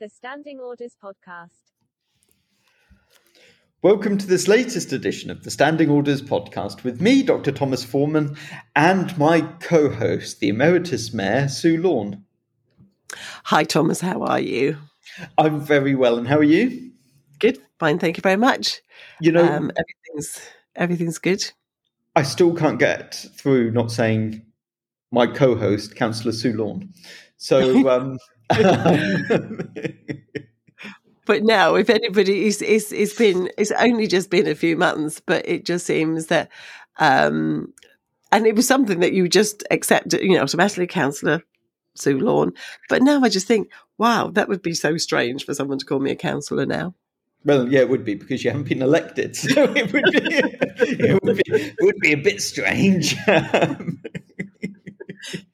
The Standing Orders Podcast. Welcome to this latest edition of the Standing Orders Podcast with me, Dr. Thomas Foreman, and my co host, the Emeritus Mayor, Sue Lorne. Hi, Thomas. How are you? I'm very well, and how are you? Good, fine. Thank you very much. You know, um, everything's everything's good. I still can't get through not saying my co-host, Councillor Sue Lorne. So, um, but now, if anybody is is it's been it's only just been a few months, but it just seems that, um, and it was something that you just accepted, you know, automatically, Councillor Sue Lorne. But now I just think, wow, that would be so strange for someone to call me a councillor now. Well, yeah, it would be because you haven't been elected, so it would be it would be, it would be a bit strange.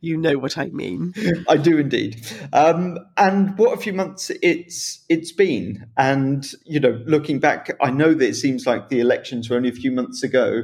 you know what I mean. I do indeed. Um, and what a few months it's it's been. And you know, looking back, I know that it seems like the elections were only a few months ago,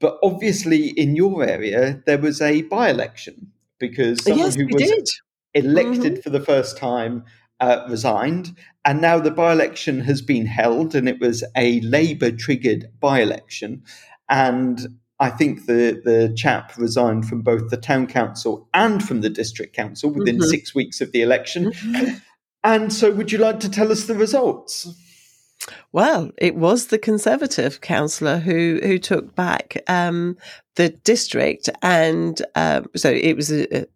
but obviously in your area there was a by-election because someone yes, who was did. elected Mhm. for the first time uh, resigned, and now the by-election has been held, and it was a Labour-triggered by-election, and I think the the chap resigned from both the town council and from the district council within Mhm. six weeks of the election. Mhm. And so, would you like to tell us the results? Well, it was the Conservative councillor who who took back um, the district, and um, so it was a,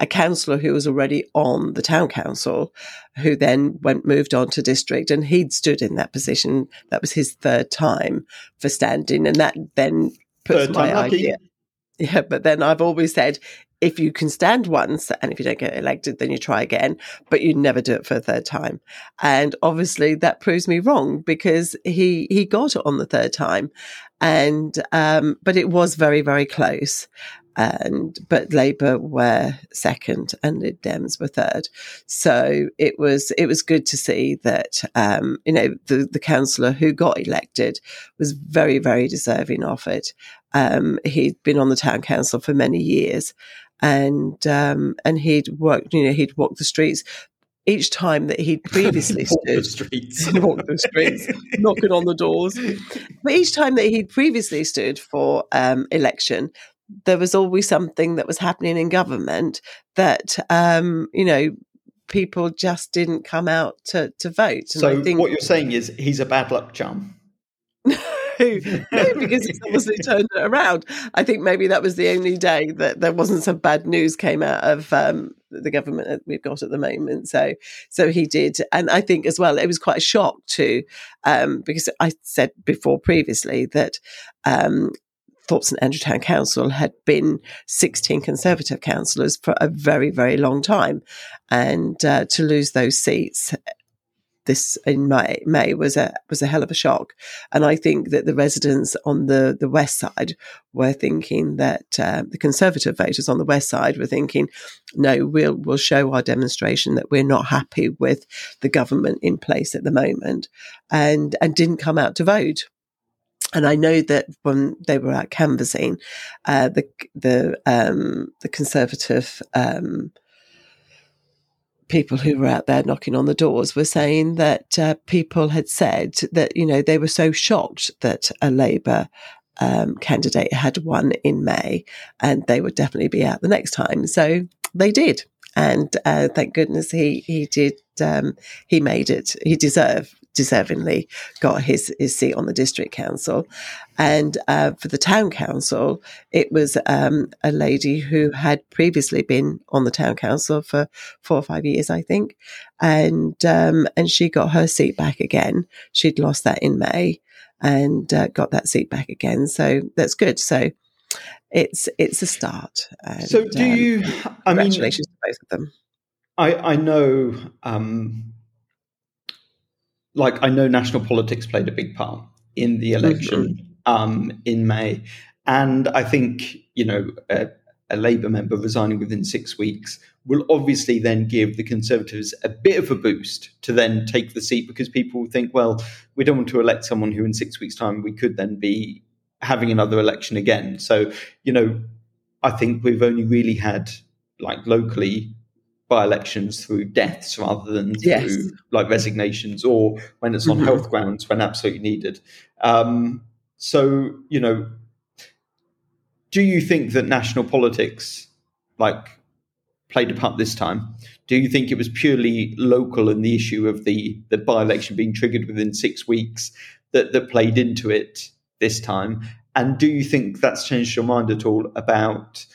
a councillor who was already on the town council, who then went moved on to district, and he'd stood in that position. That was his third time for standing, and that then puts Third my time lucky. idea. Yeah, but then I've always said if you can stand once and if you don't get elected, then you try again, but you never do it for a third time. And obviously that proves me wrong because he, he got it on the third time. And, um, but it was very, very close. And, but Labour were second and Lib Dems were third. So it was, it was good to see that, um, you know, the, the councillor who got elected was very, very deserving of it. Um, he'd been on the town council for many years and, um, and he'd worked, you know, he'd walked the streets each time that he'd previously Walk the stood streets. walk the streets, knocking on the doors. But each time that he'd previously stood for um, election, there was always something that was happening in government that um, you know people just didn't come out to to vote. And So, I think what you're saying is he's a bad luck charm. because he's obviously turned it around. I think maybe that was the only day that there wasn't some bad news came out of um, the government that we've got at the moment. So, so he did, and I think as well it was quite a shock too, um, because I said before previously that. Um, St Andrew Town Council had been 16 Conservative councillors for a very, very long time. And uh, to lose those seats this in May, May was a was a hell of a shock. And I think that the residents on the, the west side were thinking that uh, the Conservative voters on the west side were thinking, no, we'll we'll show our demonstration that we're not happy with the government in place at the moment, and and didn't come out to vote. And I know that when they were out canvassing, uh, the the um, the Conservative um, people who were out there knocking on the doors were saying that uh, people had said that you know they were so shocked that a Labour um, candidate had won in May, and they would definitely be out the next time. So they did, and uh, thank goodness he he did. Um, he made it. He deserved deservingly got his his seat on the district council, and uh, for the town council, it was um, a lady who had previously been on the town council for four or five years, I think, and um, and she got her seat back again. She'd lost that in May, and uh, got that seat back again. So that's good. So it's it's a start. And, So, do um, you? I mean, congratulations to both of them. I, I know, um, like I know, national politics played a big part in the election um, in May, and I think you know a, a Labour member resigning within six weeks will obviously then give the Conservatives a bit of a boost to then take the seat because people will think, well, we don't want to elect someone who in six weeks' time we could then be having another election again. So you know, I think we've only really had like locally by elections through deaths rather than through Yes. like resignations or when it's on Mhm. health grounds when absolutely needed. Um, so, you know, do you think that national politics like played a part this time? Do you think it was purely local and the issue of the, the by election being triggered within six weeks that, that played into it this time? And do you think that's changed your mind at all about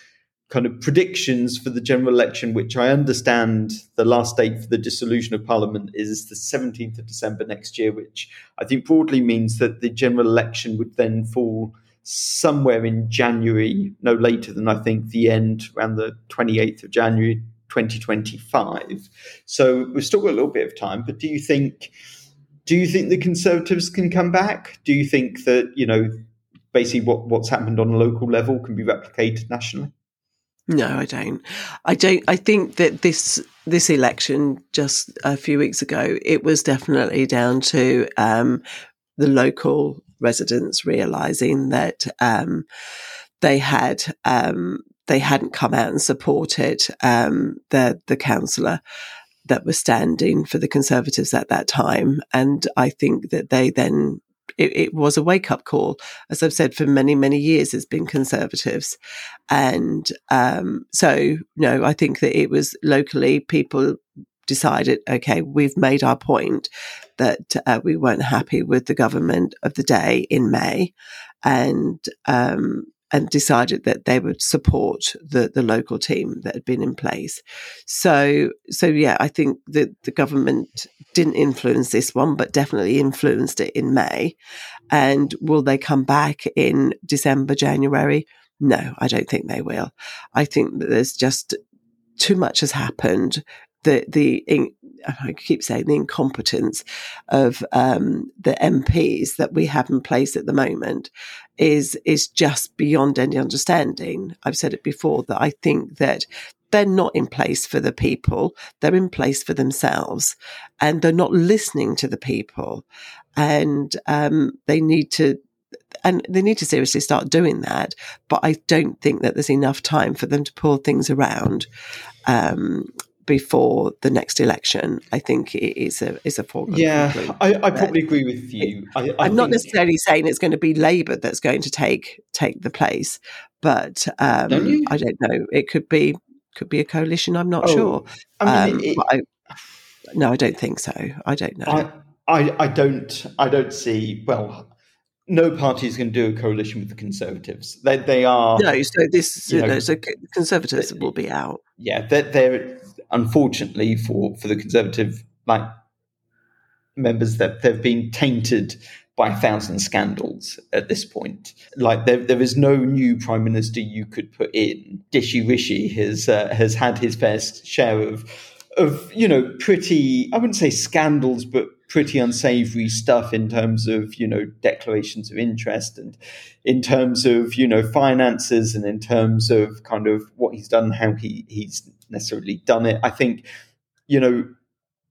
kind of predictions for the general election, which I understand the last date for the dissolution of Parliament is the 17th of December next year, which I think broadly means that the general election would then fall somewhere in January, no later than I think the end around the 28th of January 2025. So we've still got a little bit of time, but do you think do you think the Conservatives can come back? Do you think that, you know, basically what, what's happened on a local level can be replicated nationally? No, I don't. I don't. I think that this this election just a few weeks ago, it was definitely down to um, the local residents realizing that um, they had um, they hadn't come out and supported um, the the councillor that was standing for the Conservatives at that time, and I think that they then. It, it was a wake up call. As I've said for many, many years, it's been Conservatives. And um, so, no, I think that it was locally people decided, okay, we've made our point that uh, we weren't happy with the government of the day in May, and um, and decided that they would support the the local team that had been in place. So, so yeah, I think that the government didn't influence this one, but definitely influenced it in May. And will they come back in December, January? No, I don't think they will. I think that there's just too much has happened. The the I keep saying the incompetence of um, the MPs that we have in place at the moment is is just beyond any understanding. I've said it before that I think that they're not in place for the people; they're in place for themselves, and they're not listening to the people, and um, they need to and they need to seriously start doing that. But I don't think that there's enough time for them to pull things around um, before the next election. I think it is a is a foregone Yeah. I, I probably agree with you. I, I I'm not necessarily saying it's going to be Labour that's going to take take the place, but um, Don't? I don't know. It could be could be a coalition. I'm not Oh, sure. I mean, Um, it- I, no, I don't think so. I don't know. I, I, I don't, I don't see. Well, no party is going to do a coalition with the Conservatives. They, they are. no, so this you know, no, so Conservatives will be out. yeah, they're, they're unfortunately for for the Conservative like members that they've been tainted by a thousand scandals at this point. Like there, there is no new prime minister you could put in. Dishi Rishi has uh, has had his fair share of of you know pretty I wouldn't say scandals, but pretty unsavory stuff in terms of you know declarations of interest and in terms of you know finances and in terms of kind of what he's done, how he he's necessarily done it. I think you know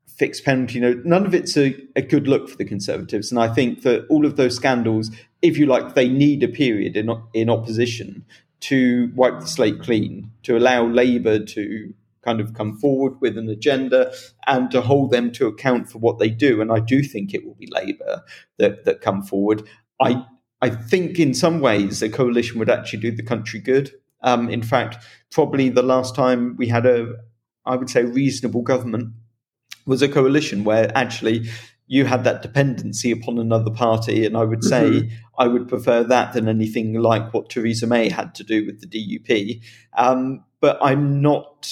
fixed penalty you note. None of it's a, a good look for the Conservatives, and I think that all of those scandals, if you like, they need a period in in opposition to wipe the slate clean, to allow Labour to kind of come forward with an agenda and to hold them to account for what they do. And I do think it will be Labour that that come forward. I I think in some ways a coalition would actually do the country good. Um, in fact, probably the last time we had a, I would say, reasonable government was a coalition where actually you had that dependency upon another party. And I would say Mhm. I would prefer that than anything like what Theresa May had to do with the DUP. Um, but I'm not.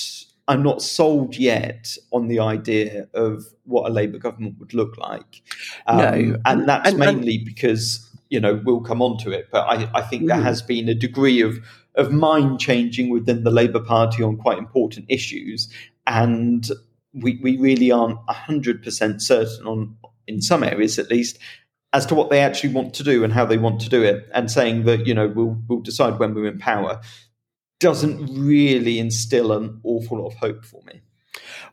I'm not sold yet on the idea of what a Labour government would look like. Um, No. and that's And- and- mainly because you know we'll come on to it. But I, I think there Mhm. has been a degree of of mind changing within the Labour Party on quite important issues, and we we really aren't hundred percent certain on in some areas at least as to what they actually want to do and how they want to do it. And saying that you know we'll we'll decide when we're in power doesn't really instill an awful lot of hope for me.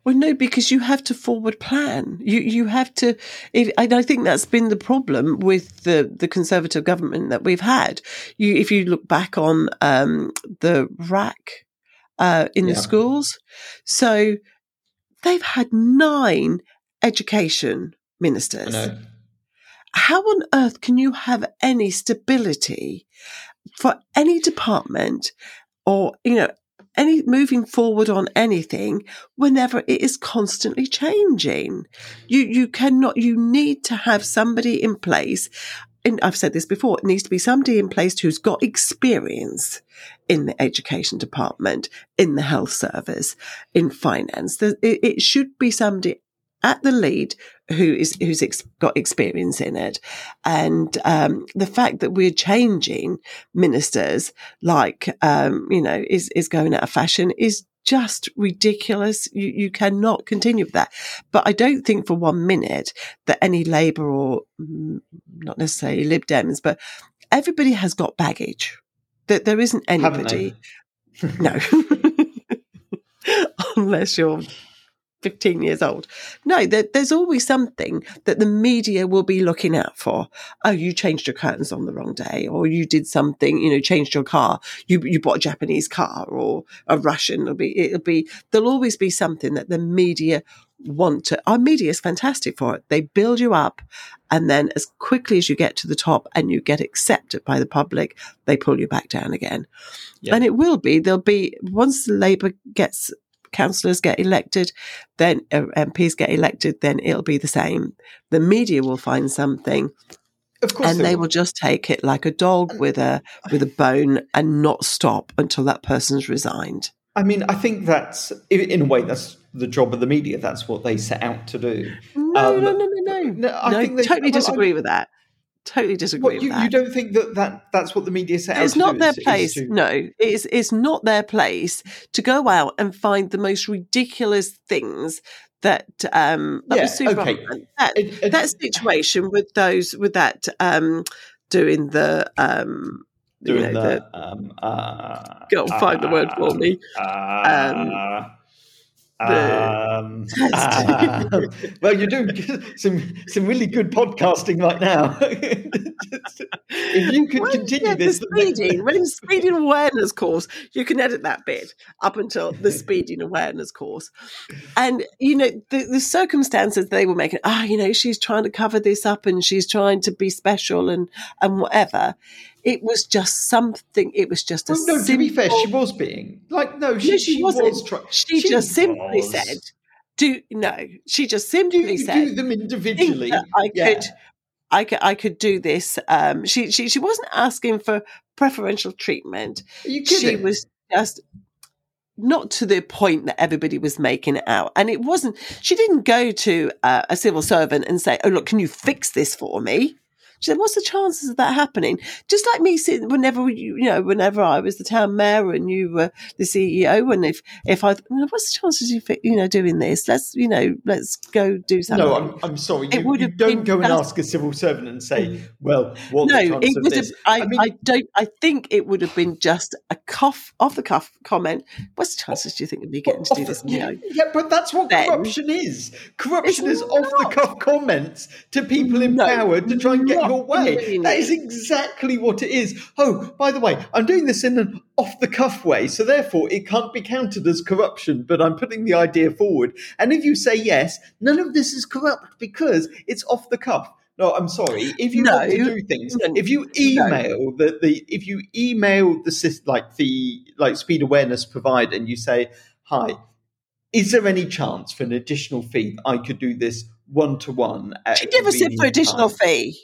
Well, no, because you have to forward plan. You you have to. If, and I think that's been the problem with the the Conservative government that we've had. You, if you look back on um, the RAAC uh, in Yeah. the schools, so they've had nine education ministers. How on earth can you have any stability for any department or, you know, any moving forward on anything whenever it is constantly changing? You, you cannot, you need to have somebody in place. And I've said this before, it needs to be somebody in place who's got experience in the education department, in the health service, in finance. It, it should be somebody at the lead who is who's ex- got experience in it, and um, the fact that we're changing ministers like um, you know is is going out of fashion is just ridiculous. You you cannot continue with that. But I don't think for one minute that any Labour or mm, not necessarily Lib Dems, but everybody has got baggage. That there isn't anybody. No. Unless you're 15 years old. No, there, there's always something that the media will be looking out for. Oh, you changed your curtains on the wrong day, or you did something, you know, changed your car. You, you bought a Japanese car or a Russian. It'll be, it'll be, there'll always be something that the media want to, our media is fantastic for it. They build you up. And then as quickly as you get to the top and you get accepted by the public, they pull you back down again. Yeah. And it will be, there'll be, once Labour gets, councillors get elected, then uh, MPs get elected, then it'll be the same. The media will find something Of course, and they will just take it like a dog with a, with a bone and not stop until that person's resigned. I mean, I think that's in a way that's the job of the media. That's what they set out to do. No, Um, no, no, no, no. no, I no think they- totally well, I- disagree with that. Totally disagree What, with you, that. you don't think that, that that's what the media set out it's not their is- is place. to- No, it's it's not their place to go out and find the most ridiculous things that um that Yeah, was super okay. that, It- it- that situation with those with that um doing the um you know, the, um, uh, go on, find the word for me. Uh, the- um, uh, well, you're doing some some really good podcasting right now. if you could Well, continue yeah, this, the speeding, when it's speeding awareness course, you can edit that bit up until the speeding awareness course. And, you know, the, the circumstances they were making, ah, you know, she's trying to cover this up and she's trying to be special and, and whatever. It was just something, it was just a well, no, to be fair, she was being like no, she, No, she she wasn't. was trying. she, just simply said, do, no, she just do, simply do said, them individually. I Yeah. could, I could, I could do this. Um, she, she, she wasn't asking for preferential treatment. Are you She was just not to the point that everybody was making it out. And it wasn't, she didn't go to uh, a civil servant and say, Oh, look, can you fix this for me? She said, "What's the chances of that happening?" Just like me, sitting whenever you, you know, whenever I was the town mayor and you were the CEO, and if if I, what's the chances of you, you know, doing this? Let's, you know, let's go do something. No, I'm, I'm sorry. It You, you don't go and ask a civil servant and say, mm. "Well, what no, it would have. this?" I, I I, mean- don't. I think it would have been just a cough off the cuff comment. What's the oh, chances do you think of me oh, getting to do this? the- You yeah, know, yeah, but that's what Then- corruption is. Corruption is off the cuff comments to people in No, power to try and get your way. That is exactly what it is. Oh, by the way, I'm doing this in an off the cuff way, so therefore it can't be counted as corruption, but I'm putting the idea forward. And if you say yes, none of this is corrupt because it's off the cuff. No, I'm sorry. If you No. want to do things, No. if you email the, the if you email the like the like speed awareness provider and you say, "Hi, is there any chance for an additional fee I could do this one to one?" she never said for additional fee.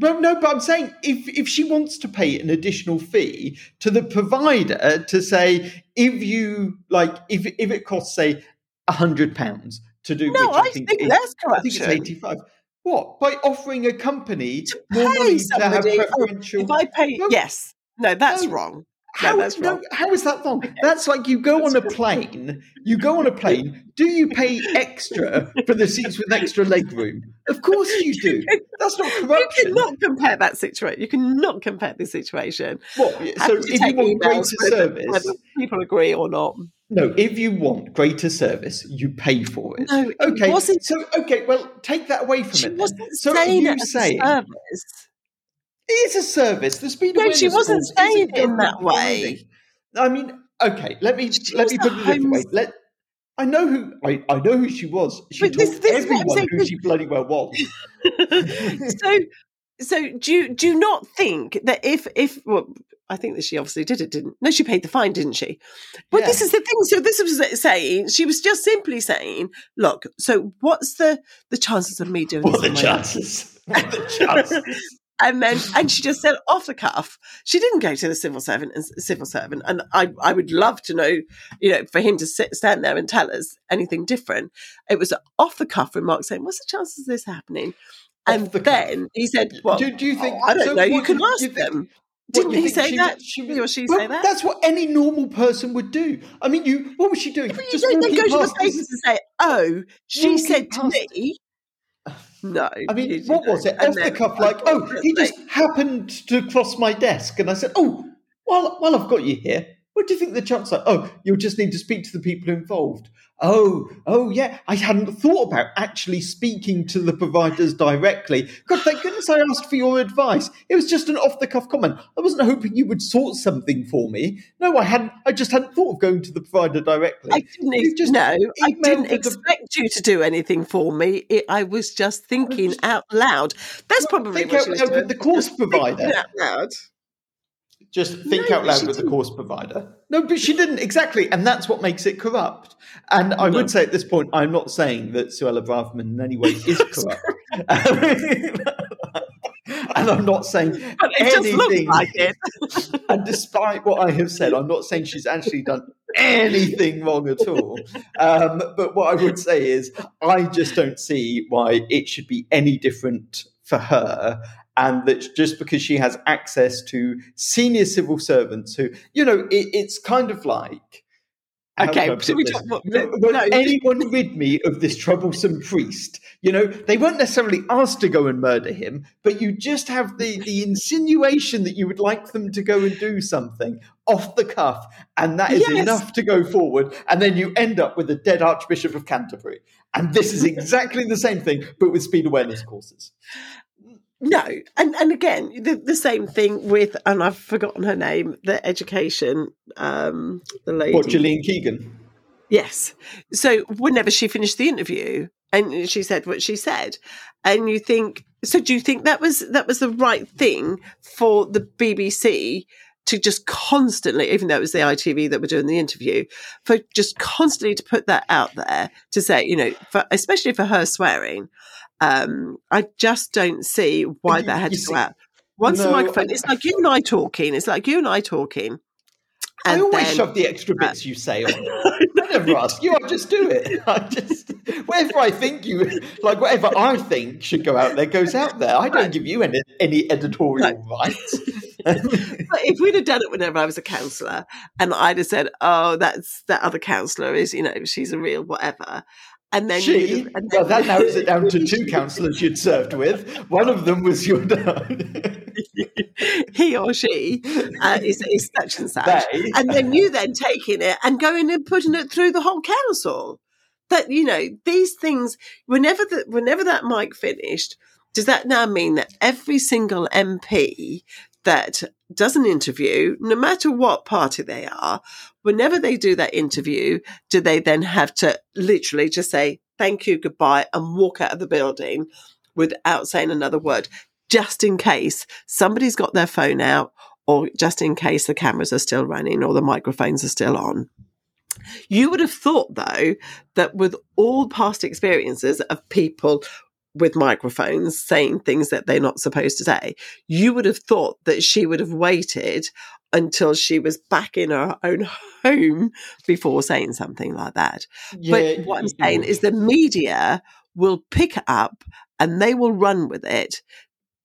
Well, no, but I'm saying if if she wants to pay an additional fee to the provider to say if you like if if it costs say a hundred pounds to do, No, which I I think, think, that's I think it's corruption. eighty five. What by offering a company To more pay money to have oh, preferential? If I pay, yes, no, that's No. wrong. How, No, that's no, how is that wrong? That's like you go on a plane. You go on a plane. Do you pay extra for the seats with extra leg room? Of course you do. That's not corruption. You cannot compare that situation. You cannot compare this situation. What? So if you want greater service, whether people agree or not. no. If you want greater service, you pay for it. No, it Okay. wasn't- So okay. Well, take that away from it. then. So you it say service. It is a service. The speed No, she wasn't saying it in that way. I mean, okay. Let me She let me put it a different way. Let I know who I, I know who she was. She But told this is everyone who she bloody well was. so so do you do you not think that if if well I think that she obviously did it, didn't? No, she paid the fine, didn't she? But this is the thing. So this was saying she was just simply saying, "Look, so what's the the chances of me doing What this the on my own?" chances? What the chances? and then and she just said off the cuff she didn't go to the civil servant and civil servant and i i would love to know you know for him to sit stand there and tell us anything different it was an off the cuff remark saying what's the chances of this happening and the cuff. then he said well do, do you think? i don't so know you can ask you think- them didn't he say she that she he or she Well, say that That's what any normal person would do. I mean, you. What was she doing? But you don't then walking go to the papers and say oh she said to me no I mean, what was it? Off the cuff, like, oh, he just happened to cross my desk, and I said, oh, well, well, I've got you here. What do you think the chance are? Oh, you'll just need to speak to the people involved. Oh, oh, yeah. I hadn't thought about actually speaking to the providers directly. God, thank goodness I asked for your advice. It was just an off-the-cuff comment. I wasn't hoping you would sort something for me. No, I hadn't. I just hadn't thought of going to the provider directly. I didn't just no, I didn't with the- expect you to do anything for me. It, I was just thinking just- out loud. That's Well, probably think what out she was loud doing. with the course provider. out loud. Just think No, out loud with the didn't. course provider. No, but she didn't exactly, and that's what makes it corrupt. And I No. would say at this point, I'm not saying that Suella Braverman in any way is corrupt, and I'm not saying But it just looked anything. like it. and despite what I have said, I'm not saying she's actually done anything wrong at all. Um, but what I would say is, I just don't see why it should be any different for her. And that just because she has access to senior civil servants who, you know, it, it's kind of like. Okay, so we talk- no, will no. anyone rid me of this troublesome priest? You know, they weren't necessarily asked to go and murder him, but you just have the, the insinuation that you would like them to go and do something off the cuff, and that is Yes. enough to go forward, and then you end up with a dead Archbishop of Canterbury. And this is exactly the same thing, but with speed awareness courses. No, and and again, the, the same thing with, and I've forgotten her name, the education, um, the lady. What, Gillian Keegan? Yes. So whenever she finished the interview and she said what she said, and you think, so do you think that was that was the right thing for the BBC to just constantly, even though it was the ITV that were doing the interview, for just constantly to put that out there to say, you know, for, especially for her swearing, um, I just don't see why that had to go out. Once the microphone, I- it's like you and I talking. It's like you and I talking. I And always then- shove the extra bits you say on. I never ask you. I just do it. I just whatever I think you like, whatever I think should go out there goes out there. I don't give you any any editorial rights. But if we'd have done it whenever I was a councillor and I'd have said, oh, that's that other councillor is, you know, she's a real whatever. And then she, and well, that narrows it down to two councillors you'd served with. One of them was your dad. he or she uh, is, is such and such. They. And then you then taking it and going and putting it through the whole council. That, you know, these things, whenever the, whenever that mic finished, does that now mean that every single MP that does an interview, no matter what party they are, whenever they do that interview, do they then have to literally just say thank you, goodbye, and walk out of the building without saying another word, just in case somebody's got their phone out or just in case the cameras are still running or the microphones are still on? You would have thought, though, that with all past experiences of people with microphones saying things that they're not supposed to say, you would have thought that she would have waited until she was back in her own home before saying something like that. Yeah, but what I'm saying is the media will pick up and they will run with it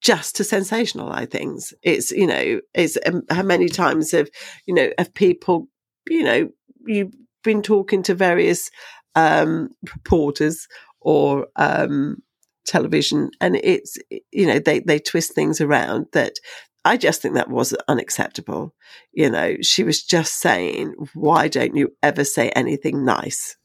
just to sensationalize things. It's, you know, it's um, how many times have, you know, have people, you know, you've been talking to various um, reporters or um, television and it's, you know, they, they twist things around that I just think that was unacceptable. You know, she was just saying, why don't you ever say anything nice?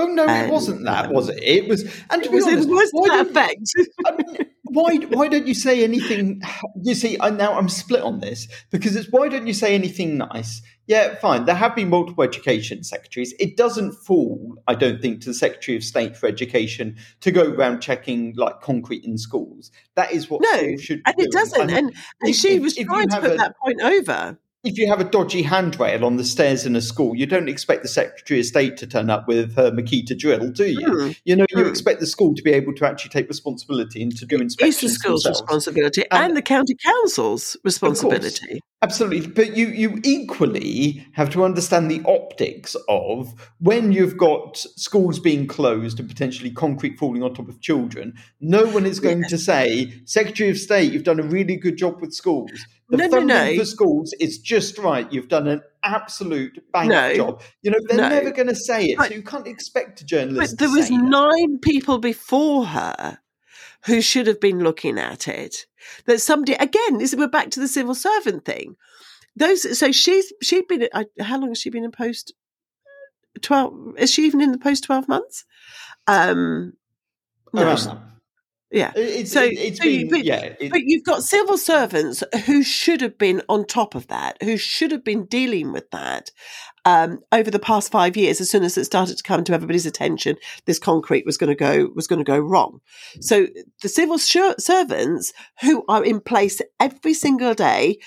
Well, no, it wasn't that, was it? It was, and to It be was, honest, was why effect. I mean, why why don't you say anything? You see, I, now I'm split on this because it's why don't you say anything nice? Yeah, fine. There have been multiple education secretaries. It doesn't fall, I don't think, to the Secretary of State for Education to go around checking like concrete in schools. That is what no, should. and it doesn't. And, and she if, was if trying to put a, that point over if you have a dodgy handrail on the stairs in a school, you don't expect the Secretary of State to turn up with her Makita drill, do you? Mm. You know, you mm. expect the school to be able to actually take responsibility and to do inspections. It's the school's themselves. responsibility and, and, the county council's responsibility. Absolutely. But you, you equally have to understand the optics of when you've got schools being closed and potentially concrete falling on top of children, no one is going to say, Secretary of State, you've done a really good job with schools. The no, funding no, no. for schools is just right. You've done an absolute bang no, job. You know, they're no. never going to say it, but, so you can't expect a journalist. But there was nine people before her who should have been looking at it. That somebody again, this we're back to the civil servant thing. Those so she's she'd been how long has she been in post? Twelve is she even in the post twelve months? Um no. Yeah. It's, so, it's so been, you, but, yeah. It, but you've got civil servants who should have been on top of that, who should have been dealing with that um, over the past five years. As soon as it started to come to everybody's attention, this concrete was going to go was going to go wrong. So the civil servants who are in place every single day.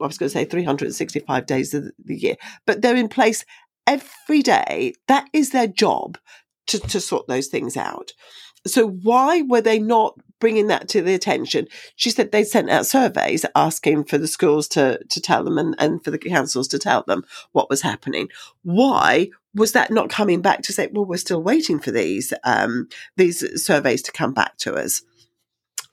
I was going to say 365 days of the year, but they're in place every day. That is their job to, to sort those things out. So why were they not bringing that to the attention? She said they sent out surveys asking for the schools to, to tell them and, and for the councils to tell them what was happening. Why was that not coming back to say, well, we're still waiting for these, um, these surveys to come back to us?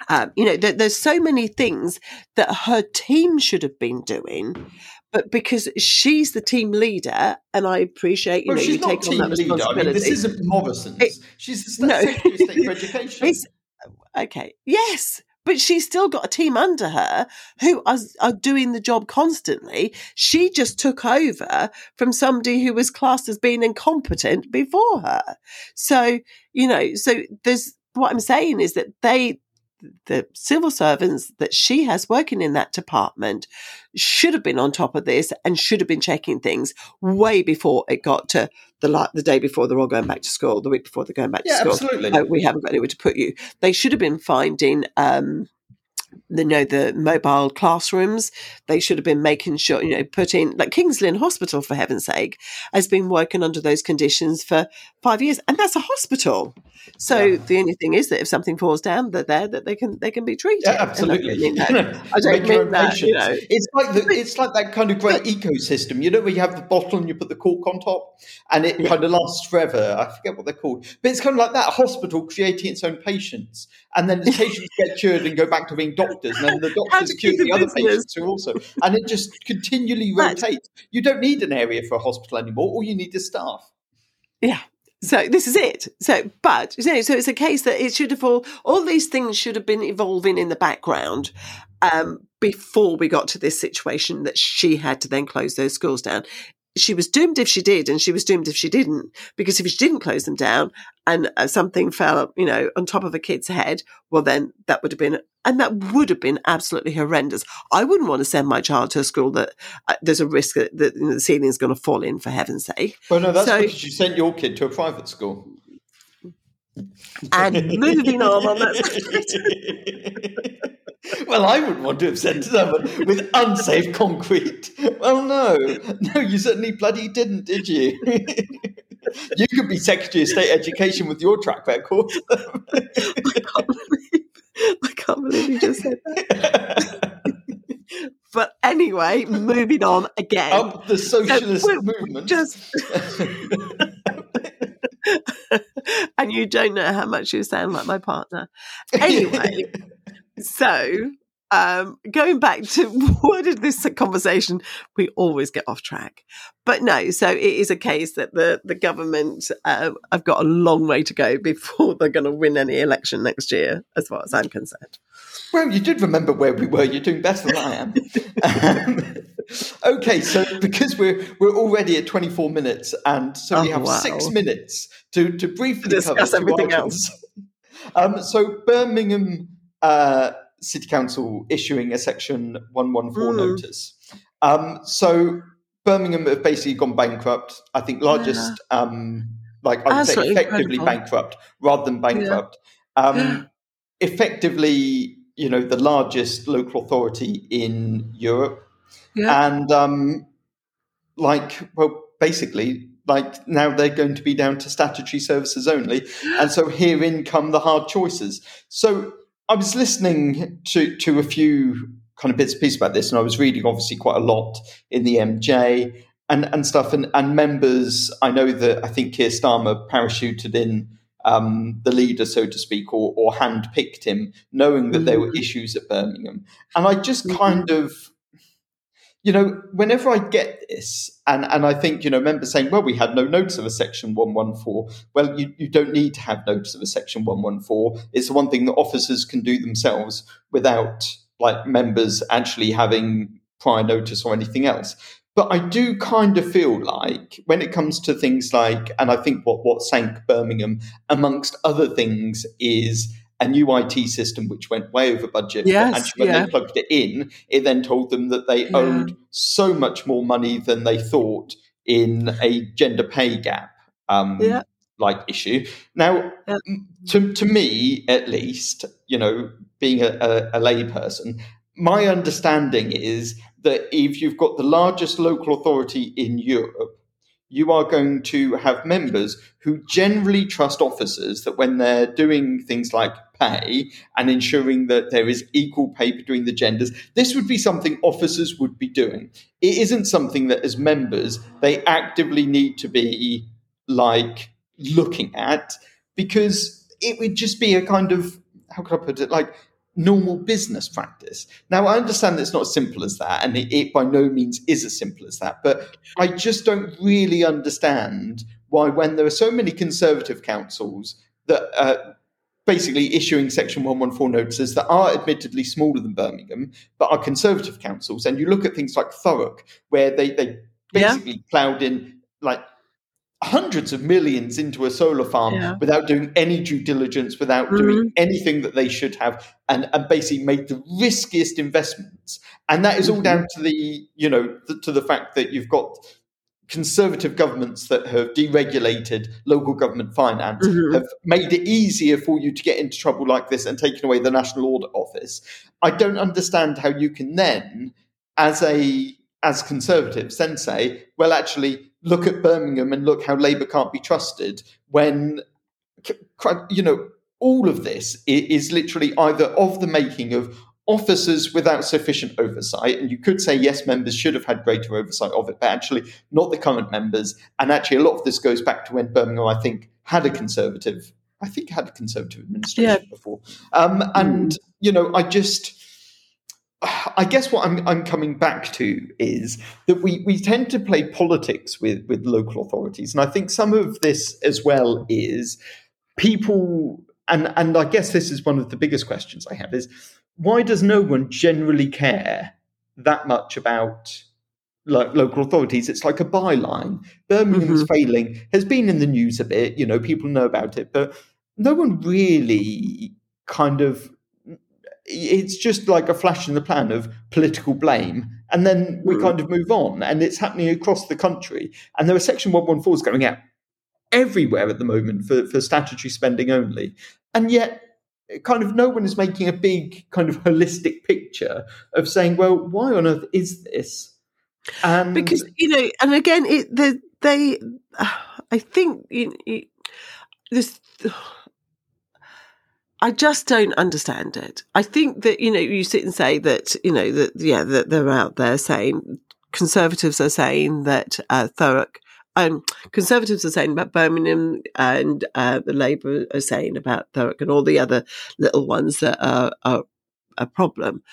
Um, you know, there, there's so many things that her team should have been doing, but because she's the team leader, and I appreciate you well, know you take team on that leader. responsibility. I mean, this isn't Morrison's. It, she's the no. Secretary of State for Education. It's, okay, yes, but she's still got a team under her who are, are doing the job constantly. She just took over from somebody who was classed as being incompetent before her. So you know, so there's what I'm saying is that they the civil servants that she has working in that department should have been on top of this and should have been checking things way before it got to the the day before they're all going back to school, the week before they're going back yeah, to school. Absolutely. Oh, we haven't got anywhere to put you. They should have been finding um, you know the mobile classrooms. They should have been making sure you know putting like kings lynn hospital for heaven's sake has been working under those conditions for five years and that's a hospital. So yeah. the only thing is that if something falls down they're there that they can they can be treated. Yeah, absolutely I don't mean that, I don't mean that you know. it's like the, it's like that kind of great ecosystem you know where you have the bottle and you put the cork on top and it yeah. kind of lasts forever. I forget what they're called. But it's kind of like that hospital creating its own patients and then the patients get cured and go back to being doctors, and then the doctors cure the other patients who also, and it just continually rotates. You don't need an area for a hospital anymore. All you need is staff. Yeah, so this is it. So, but you know, so it's a case that it should have all all these things should have been evolving in the background um, before we got to this situation that she had to then close those schools down she was doomed if she did, and she was doomed if she didn't. Because if she didn't close them down and uh, something fell, you know, on top of a kid's head, well, then that would have been, and that would have been absolutely horrendous. I wouldn't want to send my child to a school that uh, there's a risk that, that you know, the ceiling is going to fall in, for heaven's sake. Well, no, that's so, because you sent your kid to a private school. And moving on on that. well, I wouldn't want to have sent someone with unsafe concrete. Well, no, no, you certainly bloody didn't, did you? you could be Secretary of State Education with your track record. I can't believe, I can't believe you just said that. but anyway, moving on again. Up the socialist so, movement. Just. and you don't know how much you sound like my partner. Anyway, so, um, going back to what did this conversation, we always get off track. But no, so it is a case that the, the government uh, have got a long way to go before they're going to win any election next year, as far as I'm concerned. Well, you did remember where we were. You're doing better than I am. um, okay, so because we're we're already at 24 minutes, and so oh, we have wow. six minutes to to briefly discuss cover everything else. Um, so Birmingham uh, city council issuing a section 114 Mm. notice. Um, so Birmingham have basically gone bankrupt. I think largest, um, like I would say, effectively incredible. bankrupt rather than bankrupt. Um, effectively, you know, the largest local authority in Europe, Yeah. and um, like, well, basically, like now they're going to be down to statutory services only, and so herein come the hard choices. So I was listening to to a few kind of bits and pieces about this, and I was reading obviously quite a lot in the MJ and and stuff, and and members. I know that I think Keir Starmer parachuted in. Um, the leader, so to speak, or, or handpicked him, knowing that there were issues at Birmingham. And I just Mhm. kind of, you know, whenever I get this, and, and I think, you know, members saying, well, we had no notice of a section 114. Well, you, you don't need to have notice of a section 114. It's the one thing that officers can do themselves without like members actually having prior notice or anything else. But I do kind of feel like when it comes to things like, and I think what, what sank Birmingham, amongst other things, is a new IT system which went way over budget. but Yes, when yeah. they plugged it in, it then told them that they Yeah. owed so much more money than they thought in a gender pay gap um, Yeah. like issue. Now, to, to me, at least, you know, being a, a, a lay person, my understanding is that if you've got the largest local authority in Europe, you are going to have members who generally trust officers that when they're doing things like pay and ensuring that there is equal pay between the genders, this would be something officers would be doing. It isn't something that as members they actively need to be like looking at because it would just be a kind of how could I put it like normal business practice. Now I understand that it's not as simple as that, and it, it by no means is as simple as that. But I just don't really understand why, when there are so many conservative councils that uh, basically issuing Section 114 notices that are admittedly smaller than Birmingham, but are conservative councils, and you look at things like Thurrock, where they, they Yeah. basically ploughed in like hundreds of millions into a solar farm Yeah. without doing any due diligence, without doing anything that they should have, and, and basically made the riskiest investments. And that is all Mhm. down to the, you know, th- to the fact that you've got conservative governments that have deregulated local government finance, Mhm. have made it easier for you to get into trouble like this and taken away the National Audit Office. I don't understand how you can then, as a as conservatives, then say, well, actually, look at Birmingham and look how Labour can't be trusted when you know all of this is literally either of the making of officers without sufficient oversight and you could say yes members should have had greater oversight of it but actually not the current members. And actually a lot of this goes back to when birmingham i think had a conservative i think had a conservative administration before. Um, and you know i just I guess what I'm, I'm coming back to is that we, we tend to play politics with, with local authorities. And I think some of this as well is people, and, and I guess this is one of the biggest questions I have is why does no one generally care that much about like local authorities? It's like a byline. Birmingham's mm-hmm. failing has been in the news a bit, you know, people know about it, but no one really kind of it's just like a flash in the pan of political blame and then we Mm. kind of move on and it's happening across the country and there are section 114s going out everywhere at the moment for, for statutory spending only and yet kind of no one is making a big kind of holistic picture of saying well why on earth is this and because you know, and again, it the, they, I think you, you, this. I just don't understand it. I think that you know, you sit and say that you know that yeah, that they're out there saying conservatives are saying that uh, Thurrock. Um, conservatives are saying about Birmingham, and uh, the Labour are saying about Thurrock, and all the other little ones that are, are a problem.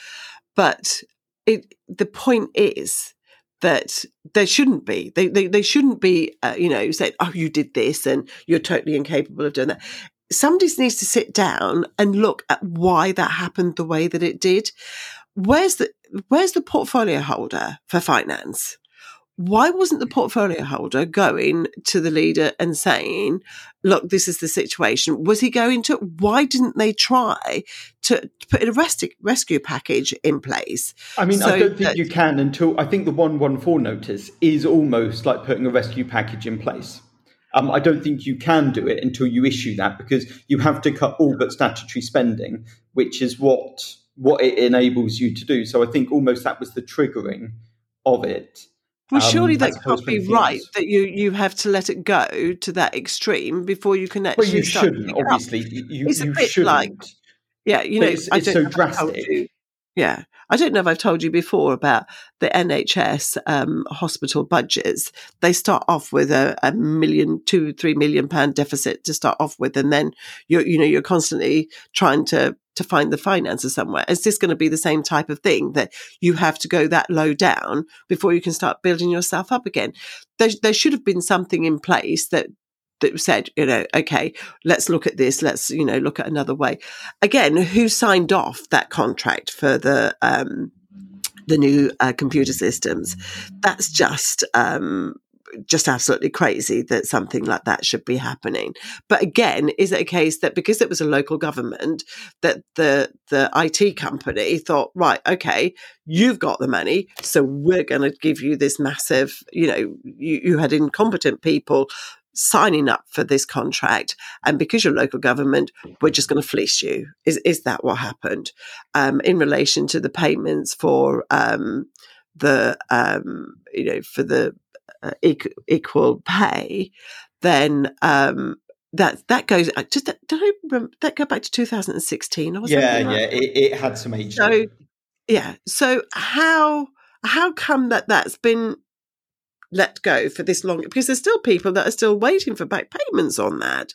But it, the point is that there shouldn't be. They they, they shouldn't be. Uh, you know, saying, "Oh, you did this, and you're totally incapable of doing that." Somebody needs to sit down and look at why that happened the way that it did. Where's the Where's the portfolio holder for finance? why wasn't the portfolio holder going to the leader and saying, look, this is the situation? Was he going to, why didn't they try to put a rescue, rescue package in place? I mean, so I don't think that, you can until I think the 114 notice is almost like putting a rescue package in place. Um, I don't think you can do it until you issue that because you have to cut all but statutory spending, which is what what it enables you to do. So I think almost that was the triggering of it. Well, surely um, that can't be right that you, you have to let it go to that extreme before you can actually. Well, you shouldn't. Obviously, you, it's you a bit shouldn't. like, yeah, you know, it's, it's so drastic. Yeah, I don't know if I've told you before about the NHS um, hospital budgets. They start off with a, a, million, two, three million pound deficit to start off with, and then you're, you know, you're constantly trying to to find the finances somewhere. Is this going to be the same type of thing that you have to go that low down before you can start building yourself up again? There, there should have been something in place that that said, you know, okay, let's look at this. Let's, you know, look at another way. Again, who signed off that contract for the, um, the new uh, computer systems? That's just, um, just absolutely crazy that something like that should be happening. But again, is it a case that because it was a local government, that the the IT company thought, right, okay, you've got the money, so we're going to give you this massive, you know, you, you had incompetent people signing up for this contract. And because you're local government, we're just going to fleece you. Is, is that what happened? Um, in relation to the payments for, um, the, um, you know, for the uh, equal pay, then, um, that that goes. Uh, did that, did I remember, that go back to 2016 or yeah, yeah, it, it, had some age. So, yeah. So how how come that that's been let go for this long because there's still people that are still waiting for back payments on that.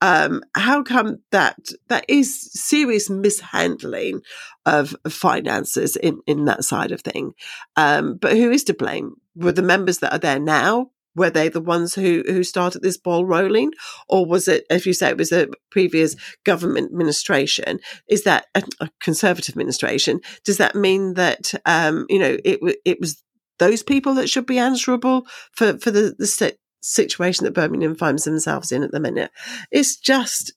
Um, how come that that is serious mishandling of finances in, in that side of thing? Um, but who is to blame? Were the members that are there now? Were they the ones who who started this ball rolling, or was it, if you say it was a previous government administration? Is that a, a conservative administration? Does that mean that um, you know it it was those people that should be answerable for, for the, the situation that Birmingham finds themselves in at the minute. It's just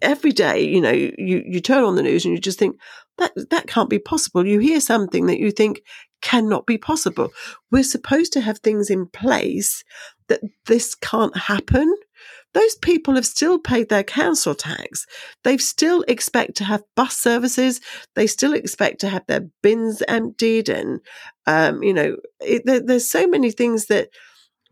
every day, you know, you, you turn on the news and you just think that that can't be possible. You hear something that you think cannot be possible. We're supposed to have things in place that this can't happen those people have still paid their council tax. They still expect to have bus services. They still expect to have their bins emptied. And, um, you know, it, there, there's so many things that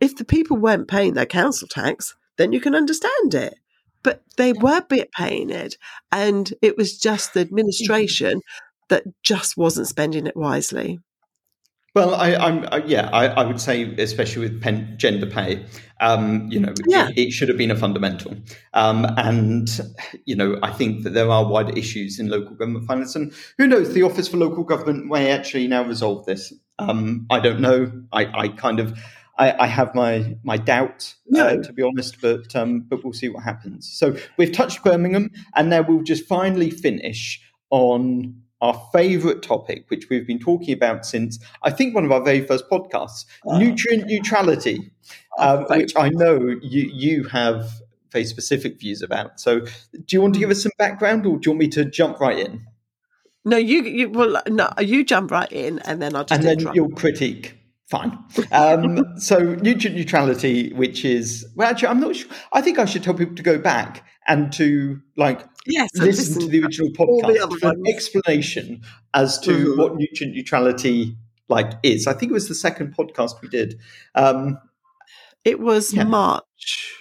if the people weren't paying their council tax, then you can understand it. But they were paying it. And it was just the administration that just wasn't spending it wisely. Well, I, am yeah, I, I, would say, especially with pen, gender pay, um, you know, yeah. it, it, should have been a fundamental. Um, and you know, I think that there are wider issues in local government finance, and who knows, the Office for Local Government may actually now resolve this. Um, I don't know. I, I kind of, I, I, have my my doubt, uh, no. uh, to be honest, but um, but we'll see what happens. So we've touched Birmingham, and now we'll just finally finish on our favorite topic, which we've been talking about since I think one of our very first podcasts, uh, nutrient neutrality, um, which I know you you have very specific views about. So, do you want to give us some background, or do you want me to jump right in? No, you you well no, you jump right in, and then I'll just and then you'll critique. Fine. Um, so nutrient neutrality, which is well, actually, I'm not sure. I think I should tell people to go back and to like yes, listen, listen to the original podcast for an explanation as to mm-hmm. what nutrient neutrality like is. I think it was the second podcast we did. Um, it was yeah. March.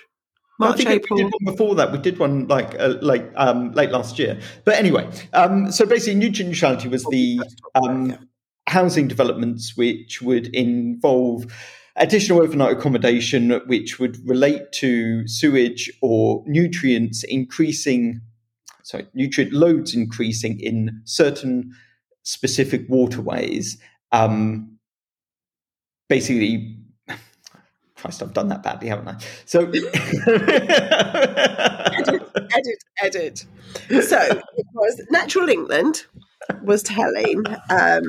March, I think April. we did one before that. We did one like uh, like um, late last year. But anyway, um, so basically, nutrient neutrality was the um, housing developments which would involve additional overnight accommodation, which would relate to sewage or nutrients increasing, sorry, nutrient loads increasing in certain specific waterways. Um, basically, Christ, I've done that badly, haven't I? So, edit, edit, edit. So it was Natural England was telling um,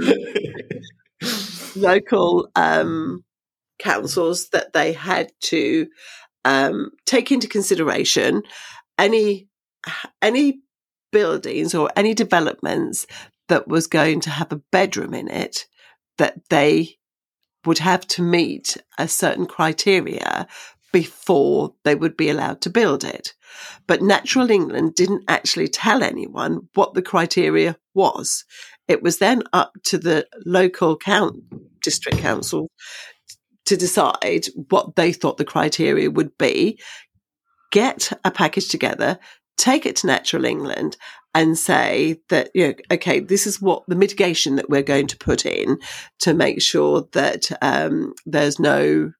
local um, councils that they had to um, take into consideration any any buildings or any developments that was going to have a bedroom in it that they would have to meet a certain criteria before they would be allowed to build it. But Natural England didn't actually tell anyone what the criteria was. It was then up to the local count, district council to decide what they thought the criteria would be, get a package together, take it to Natural England and say that, you know, okay, this is what the mitigation that we're going to put in to make sure that um, there's no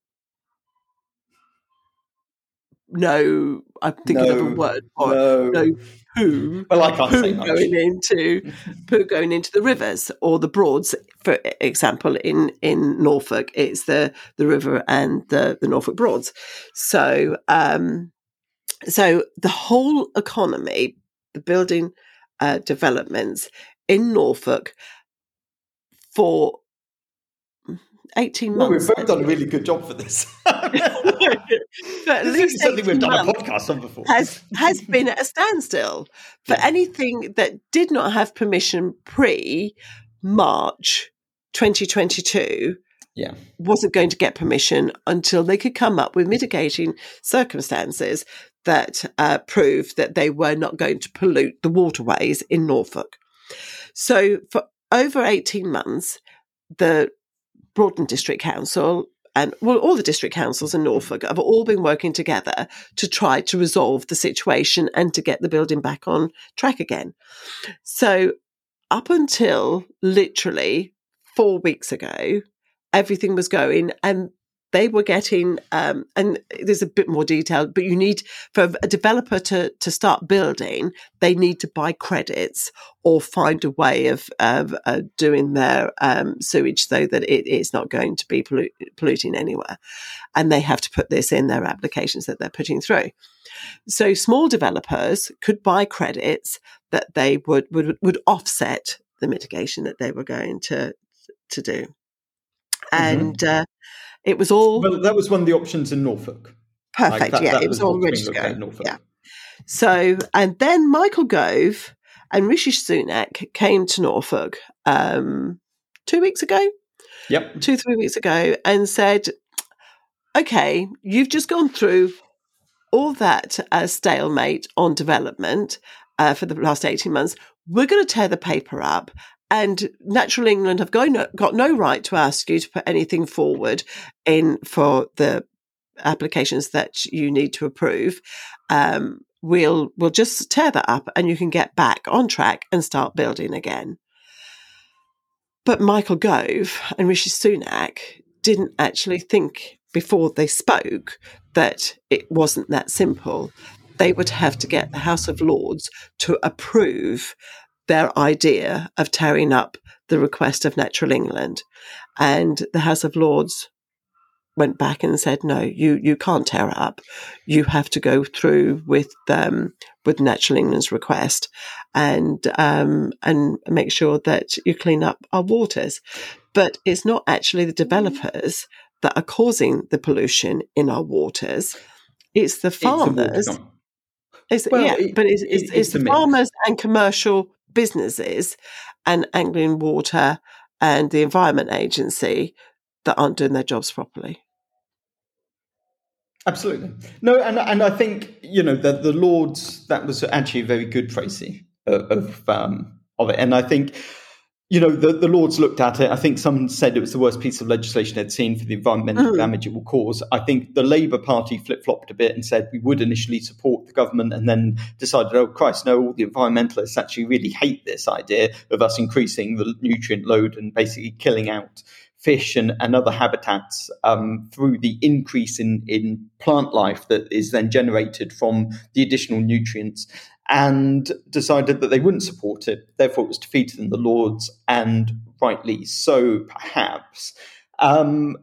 no, I'm thinking no, of a word. no, no poo. Well, I can't poo say much. going into poo going into the rivers or the Broads. For example, in in Norfolk, it's the the river and the the Norfolk Broads. So, um, so the whole economy, the building uh, developments in Norfolk for 18 well, months. we've both done a really good job for this. but at this least something we've done a podcast on before. Has, has been at a standstill for yeah. anything that did not have permission pre March 2022. Yeah. Wasn't going to get permission until they could come up with mitigating circumstances that uh, proved that they were not going to pollute the waterways in Norfolk. So for over 18 months, the Broadland District Council and well, all the district councils in Norfolk have all been working together to try to resolve the situation and to get the building back on track again. So, up until literally four weeks ago, everything was going, and they were getting, um, and there's a bit more detail, but you need for a developer to to start building, they need to buy credits or find a way of of uh, doing their um, sewage so that it is not going to be pollu- polluting anywhere, and they have to put this in their applications that they're putting through. So small developers could buy credits that they would would would offset the mitigation that they were going to to do. And. Mm-hmm. Uh, it was all. Well, that was one of the options in Norfolk. Perfect. Like that, yeah, that it was, was all ready to go. Yeah. So, and then Michael Gove and Rishi Sunak came to Norfolk um, two weeks ago. Yep. Two, three weeks ago and said, okay, you've just gone through all that uh, stalemate on development uh, for the last 18 months. We're going to tear the paper up and Natural England have got no, right to ask you to put anything forward in for the applications that you need to approve. Um, we'll we'll just tear that up, and you can get back on track and start building again. But Michael Gove and Rishi Sunak didn't actually think before they spoke that it wasn't that simple. They would have to get the House of Lords to approve their idea of tearing up the request of Natural England. And the House of Lords went back and said, no, you, you can't tear it up. You have to go through with, um, with Natural England's request and, um, and make sure that you clean up our waters. But it's not actually the developers that are causing the pollution in our waters. It's the farmers. It's, it's well, yeah, it, but it's, it's, it's, it's the farmers and commercial businesses and Anglian Water and the Environment Agency that aren't doing their jobs properly. Absolutely. No, and and I think, you know, the, the Lords, that was actually a very good Tracy of, of, um, of it. And I think you know, the, the Lords looked at it. I think some said it was the worst piece of legislation they'd seen for the environmental mm. damage it will cause. I think the Labour Party flip flopped a bit and said we would initially support the government and then decided, oh, Christ, no, all the environmentalists actually really hate this idea of us increasing the nutrient load and basically killing out fish and, and other habitats um, through the increase in, in plant life that is then generated from the additional nutrients and decided that they wouldn't support it. Therefore, it was defeated in the Lords, and rightly so, perhaps. Um,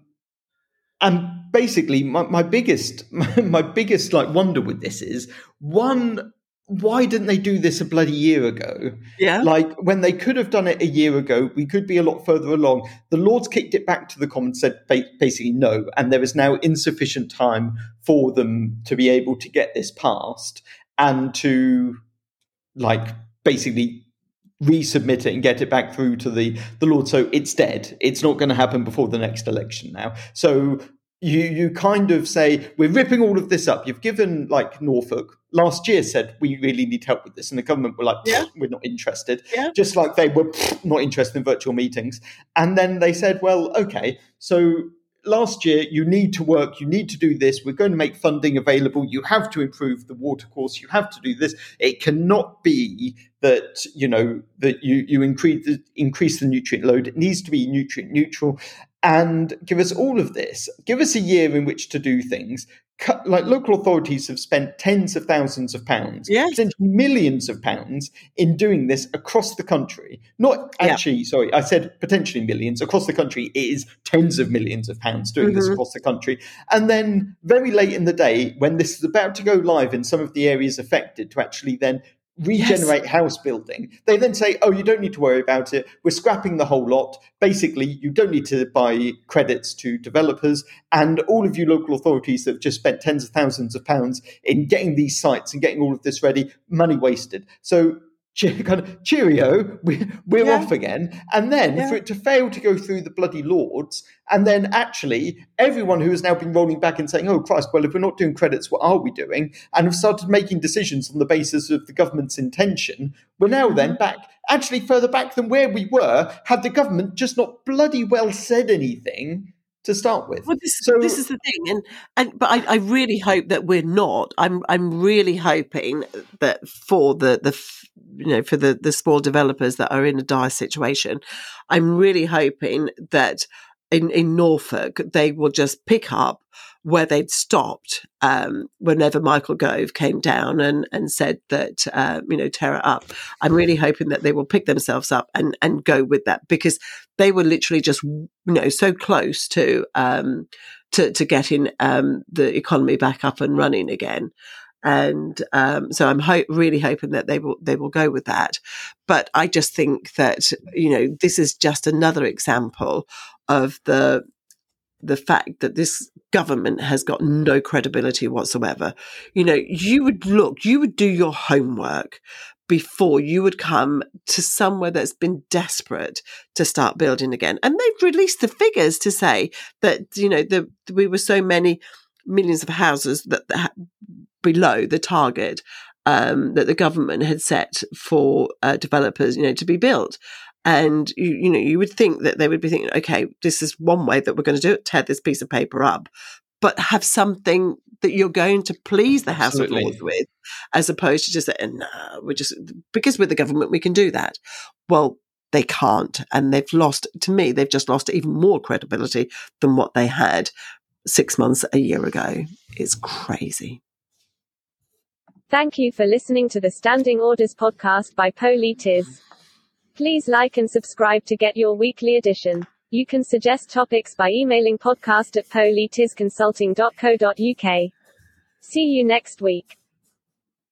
and basically, my, my biggest, my, my biggest like wonder with this is one why didn't they do this a bloody year ago? Yeah. Like when they could have done it a year ago, we could be a lot further along. The Lords kicked it back to the Commons, said basically no, and there is now insufficient time for them to be able to get this passed and to like basically resubmit it and get it back through to the the Lord. So it's dead. It's not going to happen before the next election now. So you you kind of say we're ripping all of this up. You've given like Norfolk last year said we really need help with this, and the government were like, Yeah. we're not interested. Yeah. Just like they were not interested in virtual meetings, and then they said, well, okay, so last year you need to work, you need to do this. We're going to make funding available. You have to improve the water course. You have to do this. It cannot be that you know that you you increase the, increase the nutrient load. It needs to be nutrient neutral and give us all of this. Give us a year in which to do things. Like local authorities have spent tens of thousands of pounds, Yes. potentially millions of pounds in doing this across the country. Not Yeah. actually, sorry, I said potentially millions across the country. It is tens of millions of pounds doing this Mhm. across the country. And then very late in the day, when this is about to go live in some of the areas affected, to actually then regenerate house building. They then say, oh, you don't need to worry about it. We're scrapping the whole lot. Basically, you don't need to buy credits to developers. And all of you local authorities that have just spent tens of thousands of pounds in getting these sites and getting all of this ready, money wasted. So, kind of cheerio, we, we're Yeah. off again. And then Yeah. for it to fail to go through the bloody Lords, and then actually everyone who has now been rolling back and saying, oh, Christ, well, if we're not doing credits, what are we doing? And have started making decisions on the basis of the government's intention, we're now then Mm-hmm. back, actually further back than where we were, had the government just not bloody well said anything to start with. Well, this, So- this is the thing, and and but I, I really hope that we're not. I'm I'm really hoping that for the the you know for the the small developers that are in a dire situation, I'm really hoping that in in Norfolk they will just pick up where they'd stopped um, whenever Michael Gove came down and and said that uh, you know tear it up. I'm really hoping that they will pick themselves up and and go with that because they were literally just you know so close to um to to getting um the economy back up and running again and um so i'm ho- really hoping that they will they will go with that but i just think that you know this is just another example of the the fact that this government has got no credibility whatsoever you know you would look you would do your homework before you would come to somewhere that's been desperate to start building again. And they've released the figures to say that, you know, the, we were so many millions of houses that, that below the target um, that the government had set for uh, developers, you know, to be built. And you, you know, you would think that they would be thinking, okay, this is one way that we're going to do it, tear this piece of paper up, but have something that you're going to please the House Absolutely. of Lords with, as opposed to just saying, no, we're just because we're the government, we can do that. Well, they can't, and they've lost. To me, they've just lost even more credibility than what they had six months, a year ago. It's crazy. Thank you for listening to the Standing Orders podcast by Poli Tiz. Please like and subscribe to get your weekly edition. You can suggest topics by emailing podcast at polytizconsulting.co.uk. See you next week.